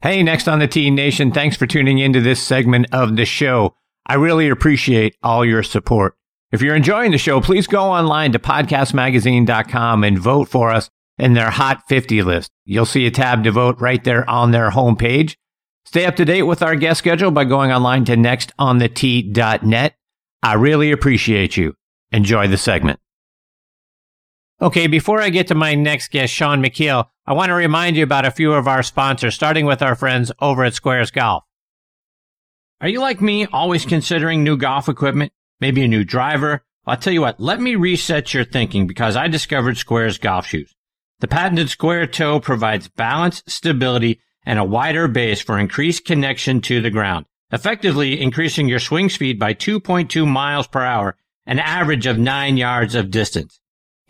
Hey, next on the Tee Nation, thanks for tuning into this segment of the show. I really appreciate all your support. If you're enjoying the show, please go online to podcastmagazine.com and vote for us in their Hot 50 list. You'll see a tab to vote right there on their homepage. Stay up to date with our guest schedule by going online to nextonthet.net. I really appreciate you. Enjoy the segment. Okay, before I get to my next guest, Shaun Micheel, I want to remind you about a few of our sponsors, starting with our friends over at Sqairz Golf. Are you like me, always considering new golf equipment? Maybe a new driver? Well, I'll tell you what, let me reset your thinking because I discovered Sqairz golf shoes. The patented square toe provides balance, stability, and a wider base for increased connection to the ground, effectively increasing your swing speed by 2.2 miles per hour, an average of 9 yards of distance.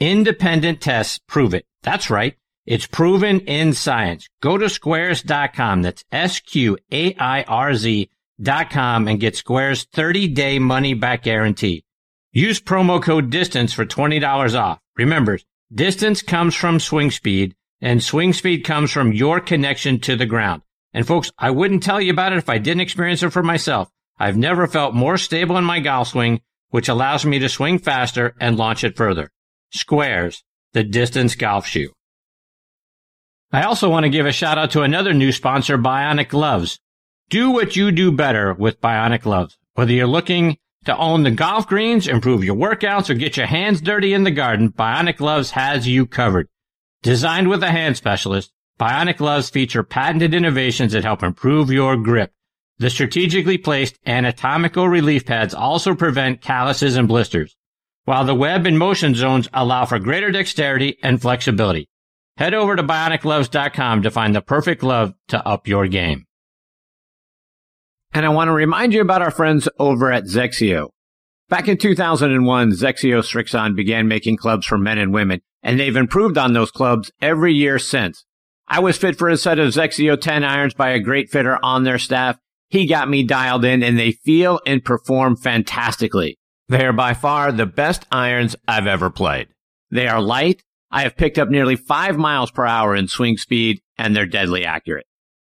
Independent tests prove it. That's right. It's proven in science. Go to sqairz.com. That's S-Q-A-I-R-Z dot com and get Sqairz 30 day money back guarantee. Use promo code distance for $20 off. Remember, Distance comes from swing speed, and swing speed comes from your connection to the ground. And folks, I wouldn't tell you about it if I didn't experience it for myself. I've never felt more stable in my golf swing, which allows me to swing faster and launch it further. Sqairz, the distance golf shoe. I also want to give a shout out to another new sponsor, Bionic Gloves. Do what you do better with Bionic Gloves. Whether you're looking to own the golf greens, improve your workouts, or get your hands dirty in the garden, Bionic Gloves has you covered. Designed with a hand specialist, Bionic Gloves feature patented innovations that help improve your grip. The strategically placed anatomical relief pads also prevent calluses and blisters, while the web and motion zones allow for greater dexterity and flexibility. Head over to bionicgloves.com to find the perfect glove to up your game. And I want to remind you about our friends over at XXIO. Back in 2001, XXIO Srixon began making clubs for men and women, and they've improved on those clubs every year since. I was fit for a set of XXIO 10 irons by a great fitter on their staff. He got me dialed in and they feel and perform fantastically. They are by far the best irons I've ever played. They are light. I have picked up nearly five miles per hour in swing speed and they're deadly accurate.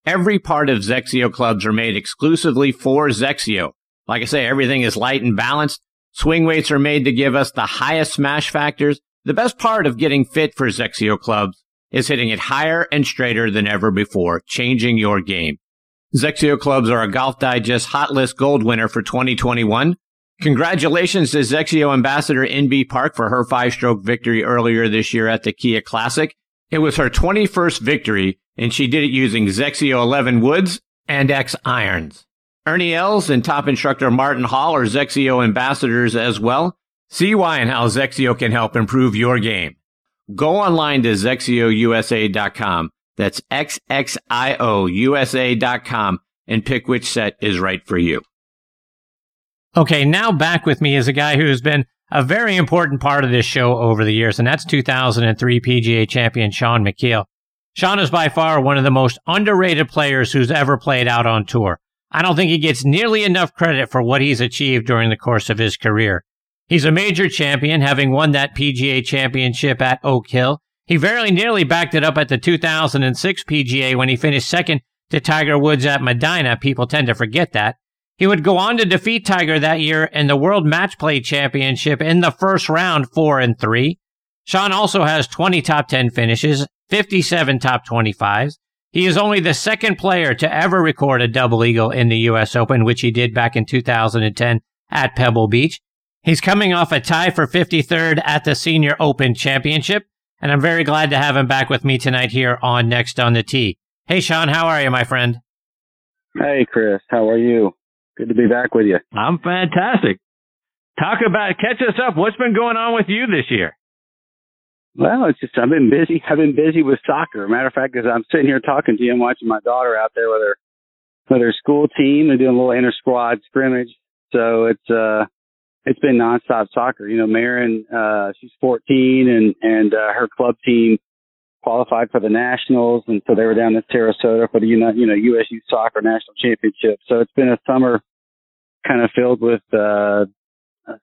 Every part of XXIO clubs are made exclusively for XXIO. Like I say, everything is light and balanced. Swing weights are made to give us the highest smash factors. The best part of getting fit for XXIO clubs is hitting it higher and straighter than ever before, changing your game. XXIO clubs are a Golf Digest Hot List Gold winner for 2021. Congratulations to XXIO ambassador Inbee Park for her five-stroke victory earlier this year at the Kia Classic. It was her 21st victory and she did it using XXIO 11 woods and X irons. Ernie Els and top instructor Martin Hall are XXIO ambassadors as well. See why and how XXIO can help improve your game. Go online to XXIOUSA.com. That's XXIOUSA.com and pick which set is right for you. Okay, now back with me is a guy who's been a very important part of this show over the years, and that's 2003 PGA champion Shaun Micheel. Shaun is by far one of the most underrated players who's ever played out on tour. I don't think he gets nearly enough credit for what he's achieved during the course of his career. He's a major champion, having won that PGA championship at Oak Hill. He very nearly backed it up at the 2006 PGA when he finished second to Tiger Woods at Medinah. People tend to forget that. He would go on to defeat Tiger that year in the World Match Play Championship in the first round, 4 and 3. Shaun also has 20 top 10 finishes 57 top 25s. He is only the second player to ever record a double eagle in the U.S. Open, which he did back in 2010 at Pebble Beach. He's coming off a tie for 53rd at the Senior Open Championship, and I'm very glad to have him back with me tonight here on Next on the Tee. Hey, Shaun, how are you, my friend? Hey, Chris, how are you? Good to be back with you. I'm fantastic. Talk about, catch us up. What's been going on with you this year? Well, it's just I've been busy. I've been busy with soccer. Matter of fact, as I'm sitting here talking to you, I'm watching my daughter out there with her with her school team. They're doing a little inter squad scrimmage. So it's uh it's been nonstop soccer. You know, Marin, uh, she's 14 and and uh, her club team qualified for the nationals, and so they were down in Sarasota for the you know you know USU soccer national championship. So it's been a summer kind of filled with uh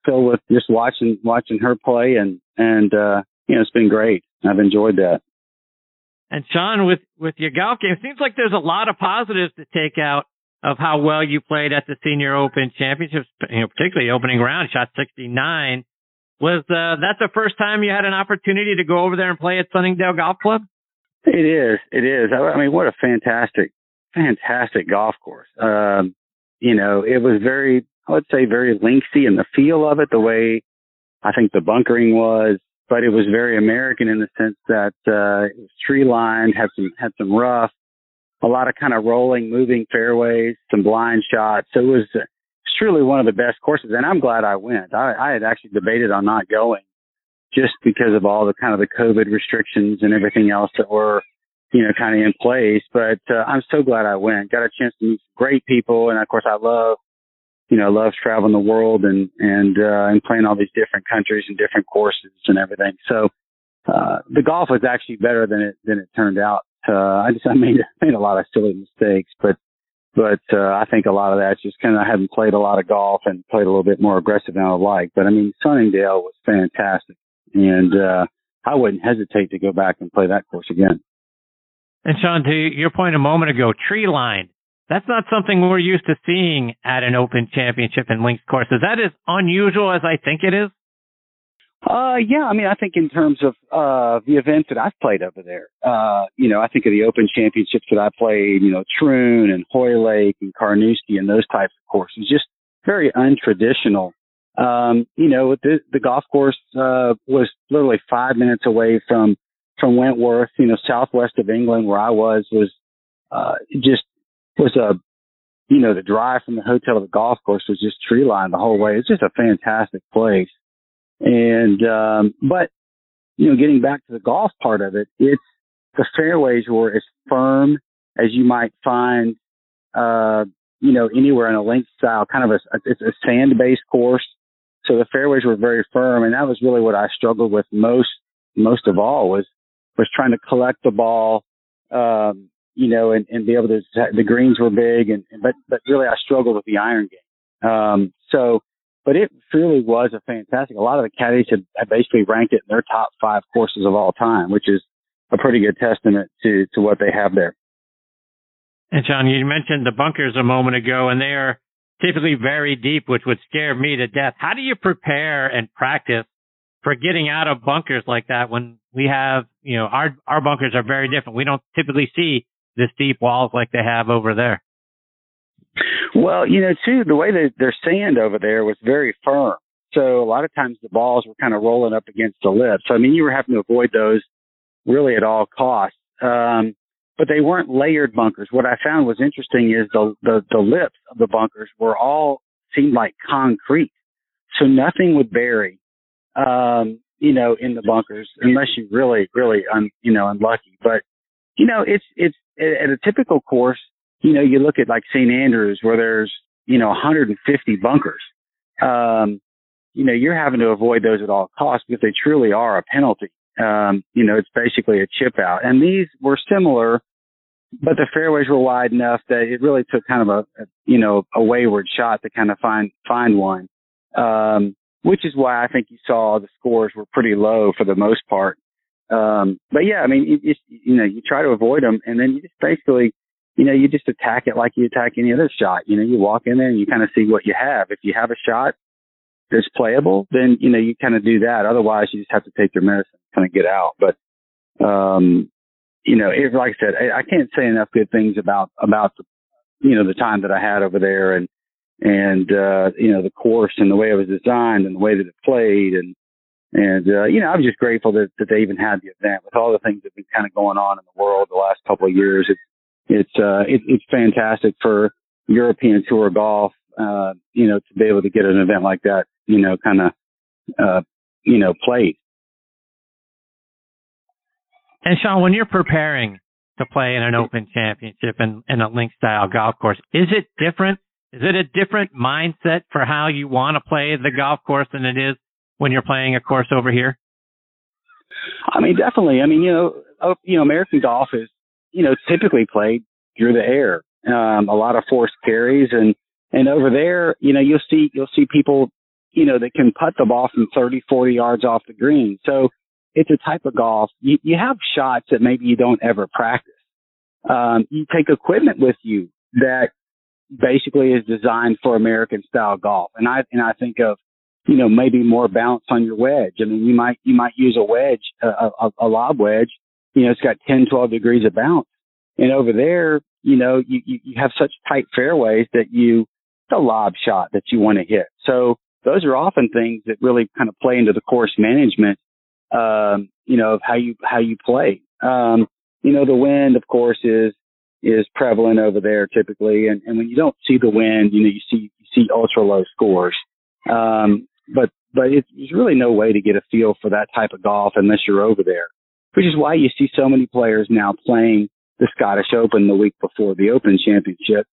filled with just watching watching her play and and uh you know, it's been great. I've enjoyed that. And Shaun, with with your golf game, it seems like there's a lot of positives to take out of how well you played at the Senior Open Championships, you know, particularly opening round, shot 69. Was uh, that the first time you had an opportunity to go over there and play at Sunningdale Golf Club? It is. It is. I, I mean, what a fantastic, fantastic golf course. Um, you know, it was very, I would say, very lengthy in the feel of it, the way I think the bunkering was but it was very American in the sense that uh, it was tree lined, had some had some rough, a lot of kind of rolling, moving fairways, some blind shots. So it was uh, truly one of the best courses, and I'm glad I went. I, I had actually debated on not going just because of all the kind of the COVID restrictions and everything else that were, you know, kind of in place. But uh, I'm so glad I went. Got a chance to meet great people, and of course, I love you know, loves traveling the world and and uh, and playing all these different countries and different courses and everything. So uh, the golf was actually better than it than it turned out. Uh, I just I made made a lot of silly mistakes, but but uh, I think a lot of that's just kind of I hadn't played a lot of golf and played a little bit more aggressive than I would like. But I mean, Sunningdale was fantastic, and uh, I wouldn't hesitate to go back and play that course again. And Shaun, to your point a moment ago, tree line that's not something we're used to seeing at an Open Championship and links courses. That is unusual as I think it is? Uh, yeah. I mean, I think in terms of uh the events that I've played over there, uh, you know, I think of the Open Championships that I played, you know, Troon and Hoylake and Carnoustie and those types of courses, just very untraditional. Um, you know, the the golf course uh was literally five minutes away from from Wentworth, you know, southwest of England, where I was was uh just was a, you know, the drive from the hotel to the golf course was just tree lined the whole way. It's just a fantastic place. And, um, but, you know, getting back to the golf part of it, it's the fairways were as firm as you might find, uh, you know, anywhere in a link style, kind of a, it's a sand based course. So the fairways were very firm. And that was really what I struggled with most, most of all was, was trying to collect the ball, um, you know, and, and be able to, the greens were big and, but, but really I struggled with the iron game. Um, so, but it really was a fantastic, a lot of the caddies had, had basically ranked it in their top five courses of all time, which is a pretty good testament to, to what they have there. And John, you mentioned the bunkers a moment ago and they are typically very deep, which would scare me to death. How do you prepare and practice for getting out of bunkers like that when we have, you know, our, our bunkers are very different. We don't typically see the steep walls like they have over there? Well, you know, too, the way that their sand over there was very firm. So a lot of times the balls were kind of rolling up against the lip. So I mean, you were having to avoid those really at all costs. Um, but they weren't layered bunkers. What I found was interesting is the, the, the lips of the bunkers were all seemed like concrete. So nothing would bury, um, you know, in the bunkers unless you really, really, un, you know, unlucky. But you know, it's, it's at a typical course, you know, you look at like St. Andrews where there's, you know, 150 bunkers. Um, you know, you're having to avoid those at all costs because they truly are a penalty. Um, you know, it's basically a chip out. And these were similar, but the fairways were wide enough that it really took kind of a, a you know, a wayward shot to kind of find, find one. Um, which is why I think you saw the scores were pretty low for the most part. Um, but yeah, I mean, you just, you know, you try to avoid them and then you just basically, you know, you just attack it like you attack any other shot. You know, you walk in there and you kind of see what you have. If you have a shot that's playable, then, you know, you kind of do that. Otherwise, you just have to take your medicine and kind of get out. But, um, you know, it, like I said, I, I can't say enough good things about, about the, you know, the time that I had over there and, and, uh, you know, the course and the way it was designed and the way that it played and, and, uh, you know, I'm just grateful that, that they even had the event with all the things that have been kind of going on in the world the last couple of years. It's, it's, uh, it, it's fantastic for European tour golf, uh, you know, to be able to get an event like that, you know, kind of, uh, you know, played. And Shaun, when you're preparing to play in an open championship and in a link style golf course, is it different? Is it a different mindset for how you want to play the golf course than it is when you're playing a course over here? I mean, definitely. I mean, you know, you know, American golf is, you know, typically played through the air. Um, a lot of forced carries and, and over there, you know, you'll see, you'll see people, you know, that can putt the ball from 30, 40 yards off the green. So it's a type of golf. You, you have shots that maybe you don't ever practice. Um, you take equipment with you that basically is designed for American style golf. And I, and I think of, you know, maybe more bounce on your wedge. I mean, you might, you might use a wedge, a, a, a lob wedge, you know, it's got 10, 12 degrees of bounce. And over there, you know, you, you, you have such tight fairways that you, the lob shot that you want to hit. So those are often things that really kind of play into the course management, um, you know, of how you, how you play. Um, you know, the wind, of course, is, is prevalent over there typically. And, and when you don't see the wind, you know, you see, you see ultra low scores. Um, but, but it's, there's really no way to get a feel for that type of golf unless you're over there, which is why you see so many players now playing the Scottish Open the week before the Open Championship,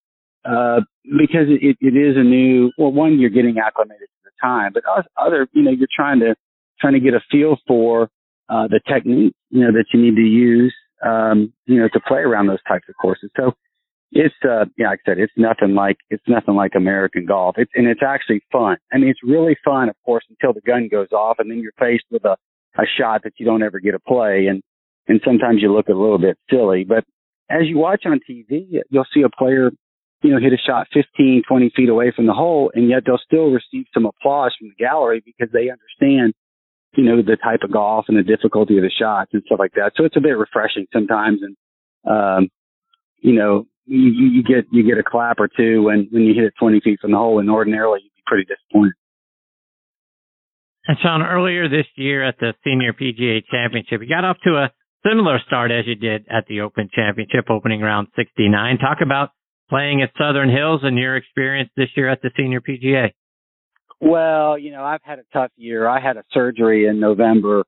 uh, because it, it is a new, well, one, you're getting acclimated to the time, but other, you know, you're trying to, trying to get a feel for, uh, the technique, you know, that you need to use, um, you know, to play around those types of courses. So it's, uh, yeah, like I said, it's nothing like, it's nothing like American golf. It's, and it's actually fun. I mean, it's really fun, of course, until the gun goes off and then you're faced with a, a shot that you don't ever get to play. And, and sometimes you look a little bit silly. But as you watch on TV, you'll see a player, you know, hit a shot 15, 20 feet away from the hole, and yet they'll still receive some applause from the gallery because they understand, you know, the type of golf and the difficulty of the shots and stuff like that. So it's a bit refreshing sometimes, and um, you know, you, you get you get a clap or two when when you hit it 20 feet from the hole, and ordinarily you'd be pretty disappointed. And Shaun, earlier this year at the Senior PGA Championship, you got off to a similar start as you did at the Open Championship, opening round 69. Talk about playing at Southern Hills and your experience this year at the Senior PGA. Well, you know, I've had a tough year. I had a surgery in November,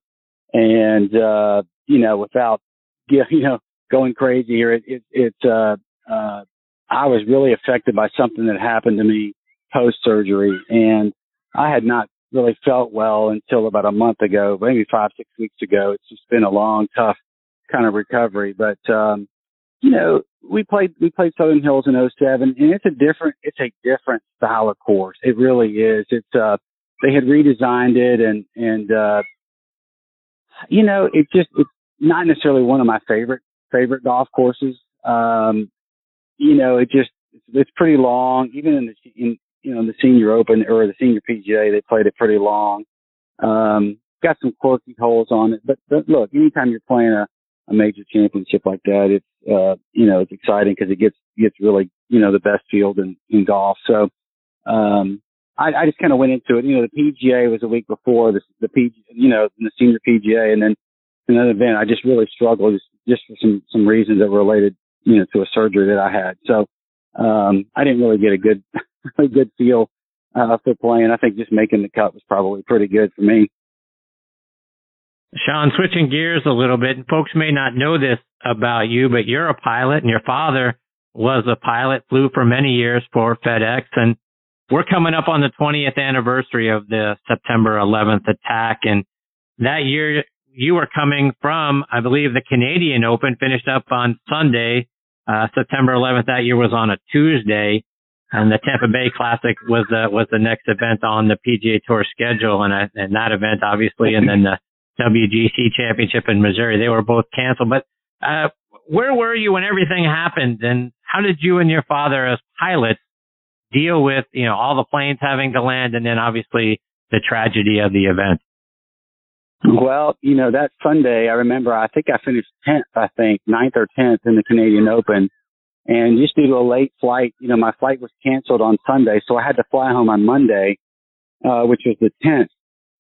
and uh, you know, without you know going crazy here, it it, it uh, uh, I was really affected by something that happened to me post surgery, and I had not really felt well until about a month ago, maybe five, six weeks ago. It's just been a long, tough kind of recovery. But um, you know, we played we played Southern Hills in 07 and it's a different it's a different style of course. It really is. It's uh they had redesigned it and and uh you know, it just it's not necessarily one of my favorite favorite golf courses. Um you know, it just it's, pretty long. Even in the in you know, in the senior open or the senior PGA, they played it pretty long. Um, got some quirky holes on it, but, but look, anytime you're playing a, a major championship like that, it's, uh, you know, it's exciting because it gets, gets really, you know, the best field in, in golf. So, um, I, I just kind of went into it. You know, the PGA was a week before the, the PG, you know, the senior PGA and then another event. I just really struggled just, just for some, some reasons that were related, you know, to a surgery that I had. So, um, I didn't really get a good, a good feel uh, for playing. I think just making the cut was probably pretty good for me. Shaun, switching gears a little bit, folks may not know this about you, but you're a pilot and your father was a pilot, flew for many years for FedEx, and we're coming up on the 20th anniversary of the September 11th attack. And that year you were coming from, I believe, the Canadian Open finished up on Sunday. Uh, September 11th that year was on a Tuesday and the Tampa Bay Classic was the was the next event on the PGA Tour schedule, and uh, and that event obviously, and then the WGC Championship in Missouri, they were both canceled. But uh, where were you when everything happened, and how did you and your father, as pilots, deal with you know all the planes having to land, and then obviously the tragedy of the event? Well, you know that Sunday, I remember. I think I finished tenth. I think ninth or tenth in the Canadian Open and just due to a late flight, you know, my flight was canceled on Sunday, so I had to fly home on Monday, uh, which was the 10th.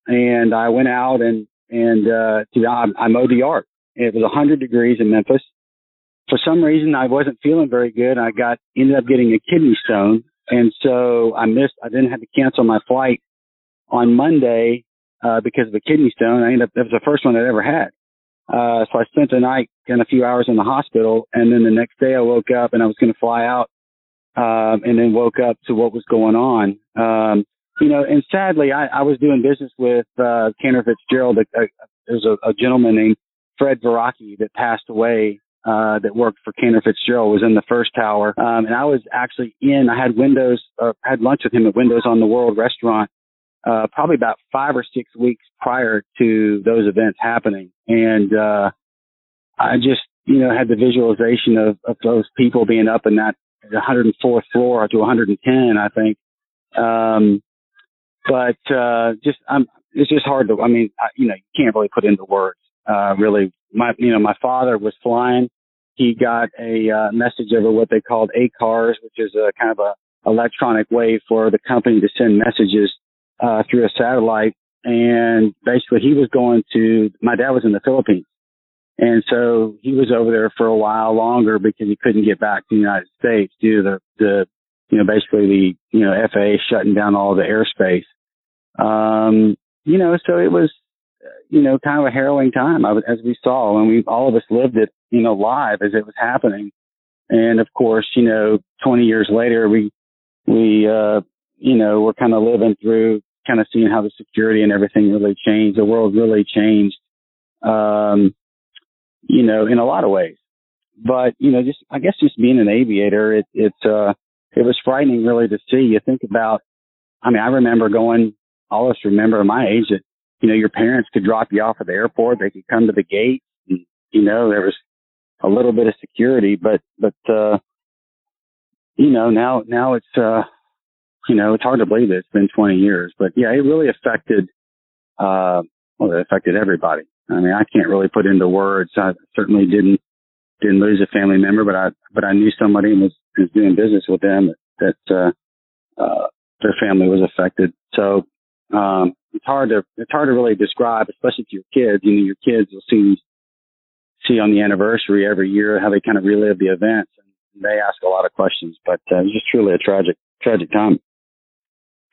And I went out and, and, uh, to, I, I mowed the yard. It was 100 degrees in Memphis. For some reason, I wasn't feeling very good. I got, ended up getting a kidney stone. And so I missed, I didn't have to cancel my flight on Monday, uh, because of a kidney stone. I ended up, that was the first one I'd ever had. Uh, so I spent the night and a few hours in the hospital, and then the next day I woke up and I was going to fly out, um, and then woke up to what was going on. Um, you know, and sadly, I, I was doing business with uh, Cantor Fitzgerald. Uh, there's a, a gentleman named Fred Veraki that passed away uh, that worked for Cantor Fitzgerald was in the first tower. Um, and I was actually in, I had Windows, uh, had lunch with him at Windows on the World restaurant, uh, probably about five or six weeks prior to those events happening. And, uh, I just, you know, had the visualization of, of those people being up in that 104th floor to 110, I think. Um, but, uh, just, I'm, it's just hard to, I mean, I, you know, you can't really put into words, uh, really my, you know, my father was flying. He got a uh, message over what they called ACARS, which is a kind of a electronic way for the company to send messages uh, through a satellite. And basically, he was going to. My dad was in the Philippines, and so he was over there for a while longer because he couldn't get back to the United States due to the, the you know, basically the, you know, FAA shutting down all the airspace. Um, you know, so it was, you know, kind of a harrowing time I was, as we saw, and we all of us lived it, you know, live as it was happening. And of course, you know, 20 years later, we we uh, you know we're kind of living through, kind of seeing how the security and everything really changed. The world really changed, um, you know, in a lot of ways. But you know, just I guess just being an aviator, it it uh, it was frightening really to see. You think about, I mean, I remember going. Us remember my age that you know, your parents could drop you off at the airport. They could come to the gate. And, you know, there was a little bit of security, but, but, uh, you know, now, now it's, uh, you know, it's hard to believe it. It's been 20 years, but yeah, it really affected, uh, well, it affected everybody. I mean, I can't really put into words. I certainly didn't, didn't lose a family member, but I, but I knew somebody and was, was doing business with them that, that, uh, uh, their family was affected. So, um, it's hard to it's hard to really describe, especially to your kids. You know, your kids will see see on the anniversary every year how they kind of relive the events, and they ask a lot of questions. But uh, it's just truly a tragic tragic time.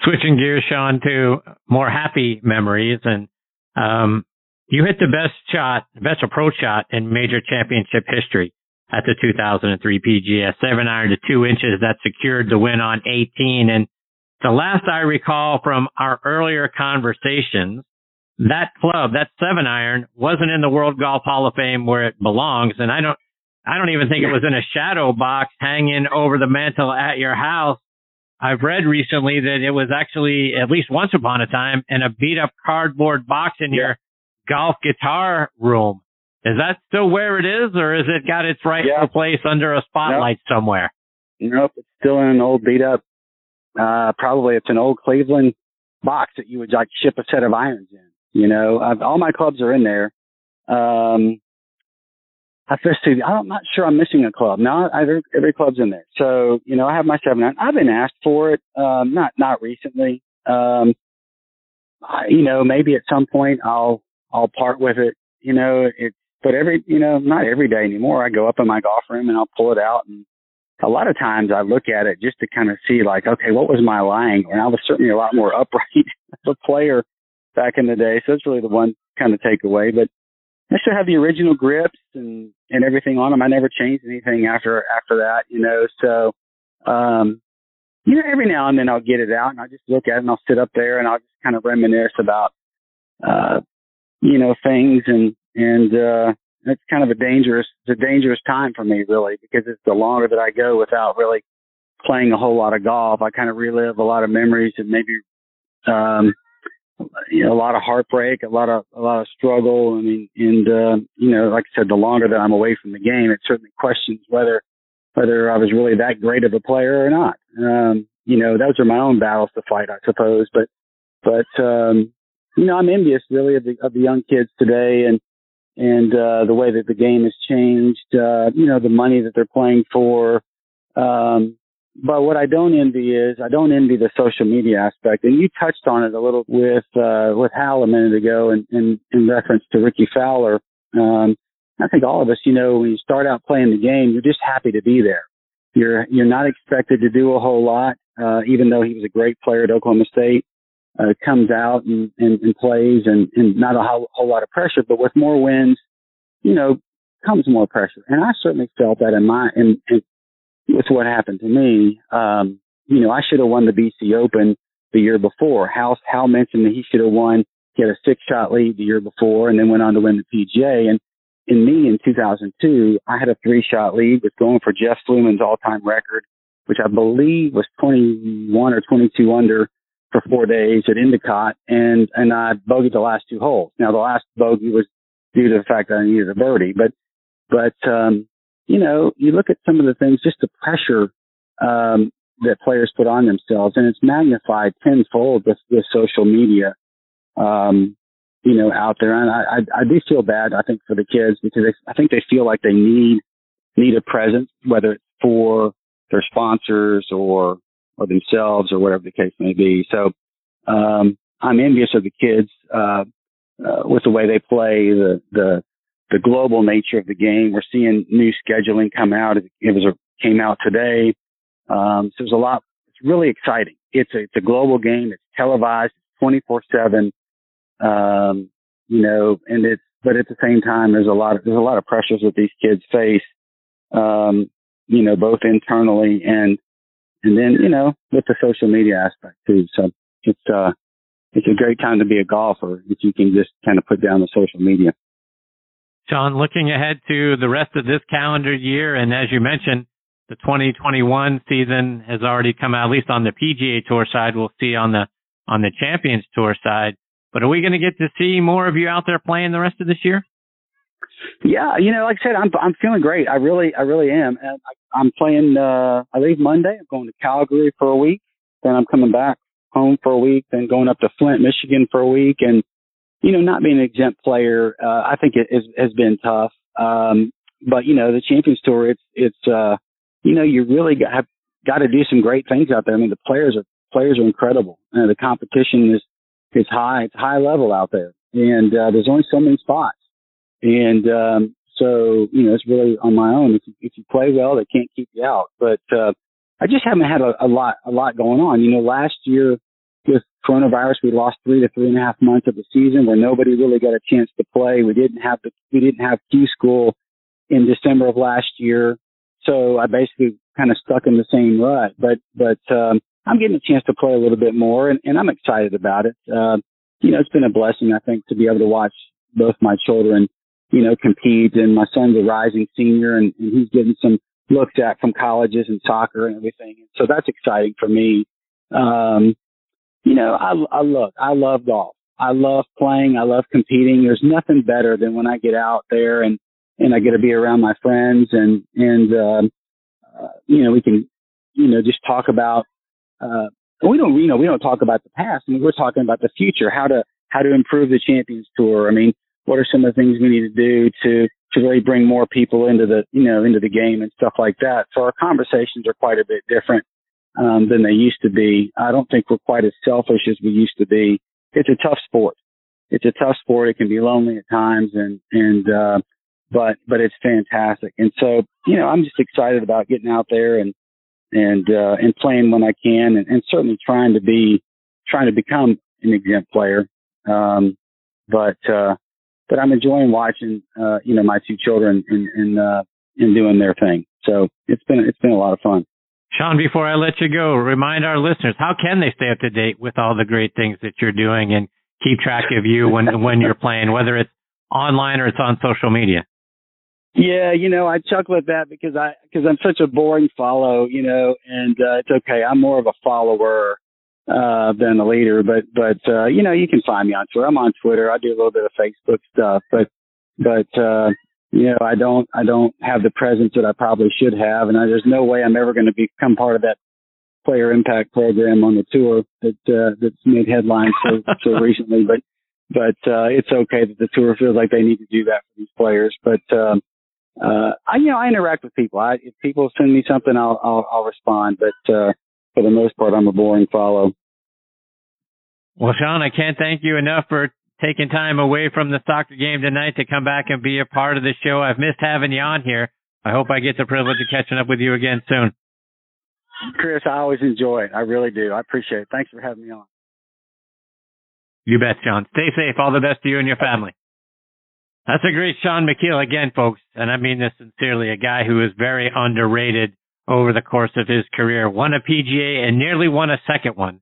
Switching gears, Shaun, to more happy memories, and um, you hit the best shot, best approach shot in major championship history at the 2003 PGA, seven iron to two inches that secured the win on 18. And the last I recall from our earlier conversations, that club, that seven iron, wasn't in the World Golf Hall of Fame where it belongs. And I don't, I don't even think it was in a shadow box hanging over the mantle at your house. I've read recently that it was actually at least once upon a time in a beat up cardboard box in your golf guitar room. Is that still where it is or has it got its rightful yeah. place under a spotlight nope. somewhere? Nope. It's still in an old beat up uh, probably it's an old Cleveland box that you would like ship a set of irons in. You know, I've, all my clubs are in there. Um, I first see, I'm not sure I'm missing a club. No, every, every club's in there. So, you know, I have my seven nine. I've been asked for it. Um, not, not recently. Um, I, you know, maybe at some point I'll, I'll part with it. You know, it, but every, you know, not every day anymore. I go up in my golf room and I'll pull it out and a lot of times I look at it just to kind of see like, okay, what was my lying? And I was certainly a lot more upright as a player back in the day. So it's really the one kind of takeaway, but I still have the original grips and, and everything on them. I never changed anything after, after that, you know, so, um, you know, every now and then I'll get it out and I'll just look at it and I'll sit up there and I'll just kind of reminisce about, uh, you know, things and, and, uh, it's kind of a dangerous, it's a dangerous time for me really because it's the longer that I go without really playing a whole lot of golf. I kind of relive a lot of memories and maybe, um, you know, a lot of heartbreak, a lot of, a lot of struggle. I mean, and, uh, you know, like I said, the longer that I'm away from the game, it certainly questions whether, whether I was really that great of a player or not. Um, you know, those are my own battles to fight, I suppose, but, but, um, you know, I'm envious really of the, of the young kids today and, and uh, the way that the game has changed. Uh, you know, the money that they're playing for. Um, but what I don't envy is I don't envy the social media aspect. And you touched on it a little with uh, with Hal a minute ago, in, in, in reference to Rickie Fowler. Um, I think all of us, you know, when you start out playing the game, you're just happy to be there. You're you're not expected to do a whole lot, uh, even though he was a great player at Oklahoma State uh, comes out and, and, and plays and, and not a whole, whole lot of pressure, but with more wins, you know, comes more pressure. And I certainly felt that in my, in, in with what happened to me. Um, you know, I should have won the BC Open the year before. Hal, Hal mentioned that he should have won. He had a six shot lead the year before and then went on to win the PGA. And in me in 2002, I had a three shot lead with going for Jeff Sluman's all time record, which I believe was 21 or 22 under for four days at Endicott. And, and I bogeyed the last two holes. Now the last bogey was due to the fact that I needed a birdie, but, but, um, you know, you look at some of the things, just the pressure, um, that players put on themselves and it's magnified tenfold with, with social media. Um, you know, out there. And I, I, I do feel bad, I think, for the kids because I think they feel like they need, need a presence, whether it's for their sponsors or, or themselves or whatever the case may be. So, um, I'm envious of the kids, uh, uh, with the way they play, the, the, the global nature of the game. We're seeing new scheduling come out. It was a, came out today. Um, so there's a lot. It's really exciting. It's a, it's a global game. It's televised 24 seven. Um, you know, and it's, but at the same time, there's a lot of, there's a lot of pressures that these kids face, um, you know, both internally and, and then, you know, with the social media aspect too. So it's, uh, it's a great time to be a golfer if you can just kind of put down the social media. Shaun, looking ahead to the rest of this calendar year, and as you mentioned, the 2021 season has already come out, at least on the PGA Tour side. We'll see on the on the Champions Tour side. But are we going to get to see more of you out there playing the rest of this year? Yeah, you know, like I said, I'm I'm feeling great. I really, I really am. And I, I'm playing. uh I leave Monday. I'm going to Calgary for a week. Then I'm coming back home for a week. Then going up to Flint, Michigan for a week. And you know, not being an exempt player, uh, I think it is, has been tough. Um, but you know, the Champions Tour, it's it's uh, you know, you really got have got to do some great things out there. I mean, the players are players are incredible. Uh, the competition is it's high, it's high level out there, and uh, there's only so many spots, and um, so you know it's really on my own. If you, if you play well, they can't keep you out. But uh, I just haven't had a, a lot a lot going on. You know, last year with coronavirus, we lost three to three and a half months of the season where nobody really got a chance to play. We didn't have the we didn't have Q school in December of last year, so I basically kind of stuck in the same rut. But but um, I'm getting a chance to play a little bit more, and, and I'm excited about it. Uh, you know, it's been a blessing, I think, to be able to watch both my children, you know, compete. And my son's a rising senior, and, and he's getting some looks at from colleges and soccer and everything. So that's exciting for me. Um, you know, I, I look, I love golf. I love playing. I love competing. There's nothing better than when I get out there and, and I get to be around my friends and, and, um, uh, you know, we can, you know, just talk about uh, we don't, you know, we don't talk about the past. I mean, we're talking about the future, how to, how to improve the Champions Tour. I mean, what are some of the things we need to do to, to really bring more people into the, you know, into the game and stuff like that. So our conversations are quite a bit different, um, than they used to be. I don't think we're quite as selfish as we used to be. It's a tough sport. It's a tough sport. It can be lonely at times and, and, uh, but, but it's fantastic. And so, you know, I'm just excited about getting out there and, and uh, and playing when I can, and, and certainly trying to be trying to become an exempt player. Um, but uh, but I'm enjoying watching uh, you know my two children and and uh, and doing their thing. So it's been it's been a lot of fun. Shaun, before I let you go, remind our listeners how can they stay up to date with all the great things that you're doing and keep track of you when when you're playing, whether it's online or it's on social media. Yeah, you know, I chuckle at that because I because I'm such a boring follow, you know, and uh, it's okay. I'm more of a follower uh than a leader, but but uh you know, you can find me on Twitter. I'm on Twitter. I do a little bit of Facebook stuff, but but uh you know, I don't I don't have the presence that I probably should have and I, there's no way I'm ever going to become part of that player impact program on the tour that uh that's made headlines so so recently, but but uh it's okay that the tour feels like they need to do that for these players, but um uh, I, you know, I interact with people. I, if people send me something, I'll, I'll, I'll respond. But, uh, for the most part, I'm a boring follow. Well, Shaun, I can't thank you enough for taking time away from the soccer game tonight to come back and be a part of the show. I've missed having you on here. I hope I get the privilege of catching up with you again soon. Chris, I always enjoy it. I really do. I appreciate it. Thanks for having me on. You bet, John. Stay safe. All the best to you and your family. That's a great Shaun Micheel again, folks. And I mean this sincerely, a guy who is very underrated over the course of his career, won a PGA and nearly won a second one.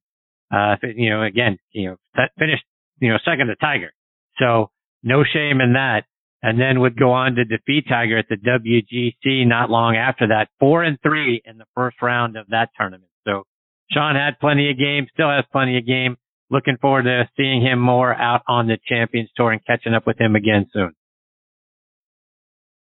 Uh, you know, again, you know, finished, you know, second to Tiger. So no shame in that. And then would go on to defeat Tiger at the WGC not long after that, four and three in the first round of that tournament. So Shaun had plenty of game, still has plenty of game. Looking forward to seeing him more out on the Champions Tour and catching up with him again soon.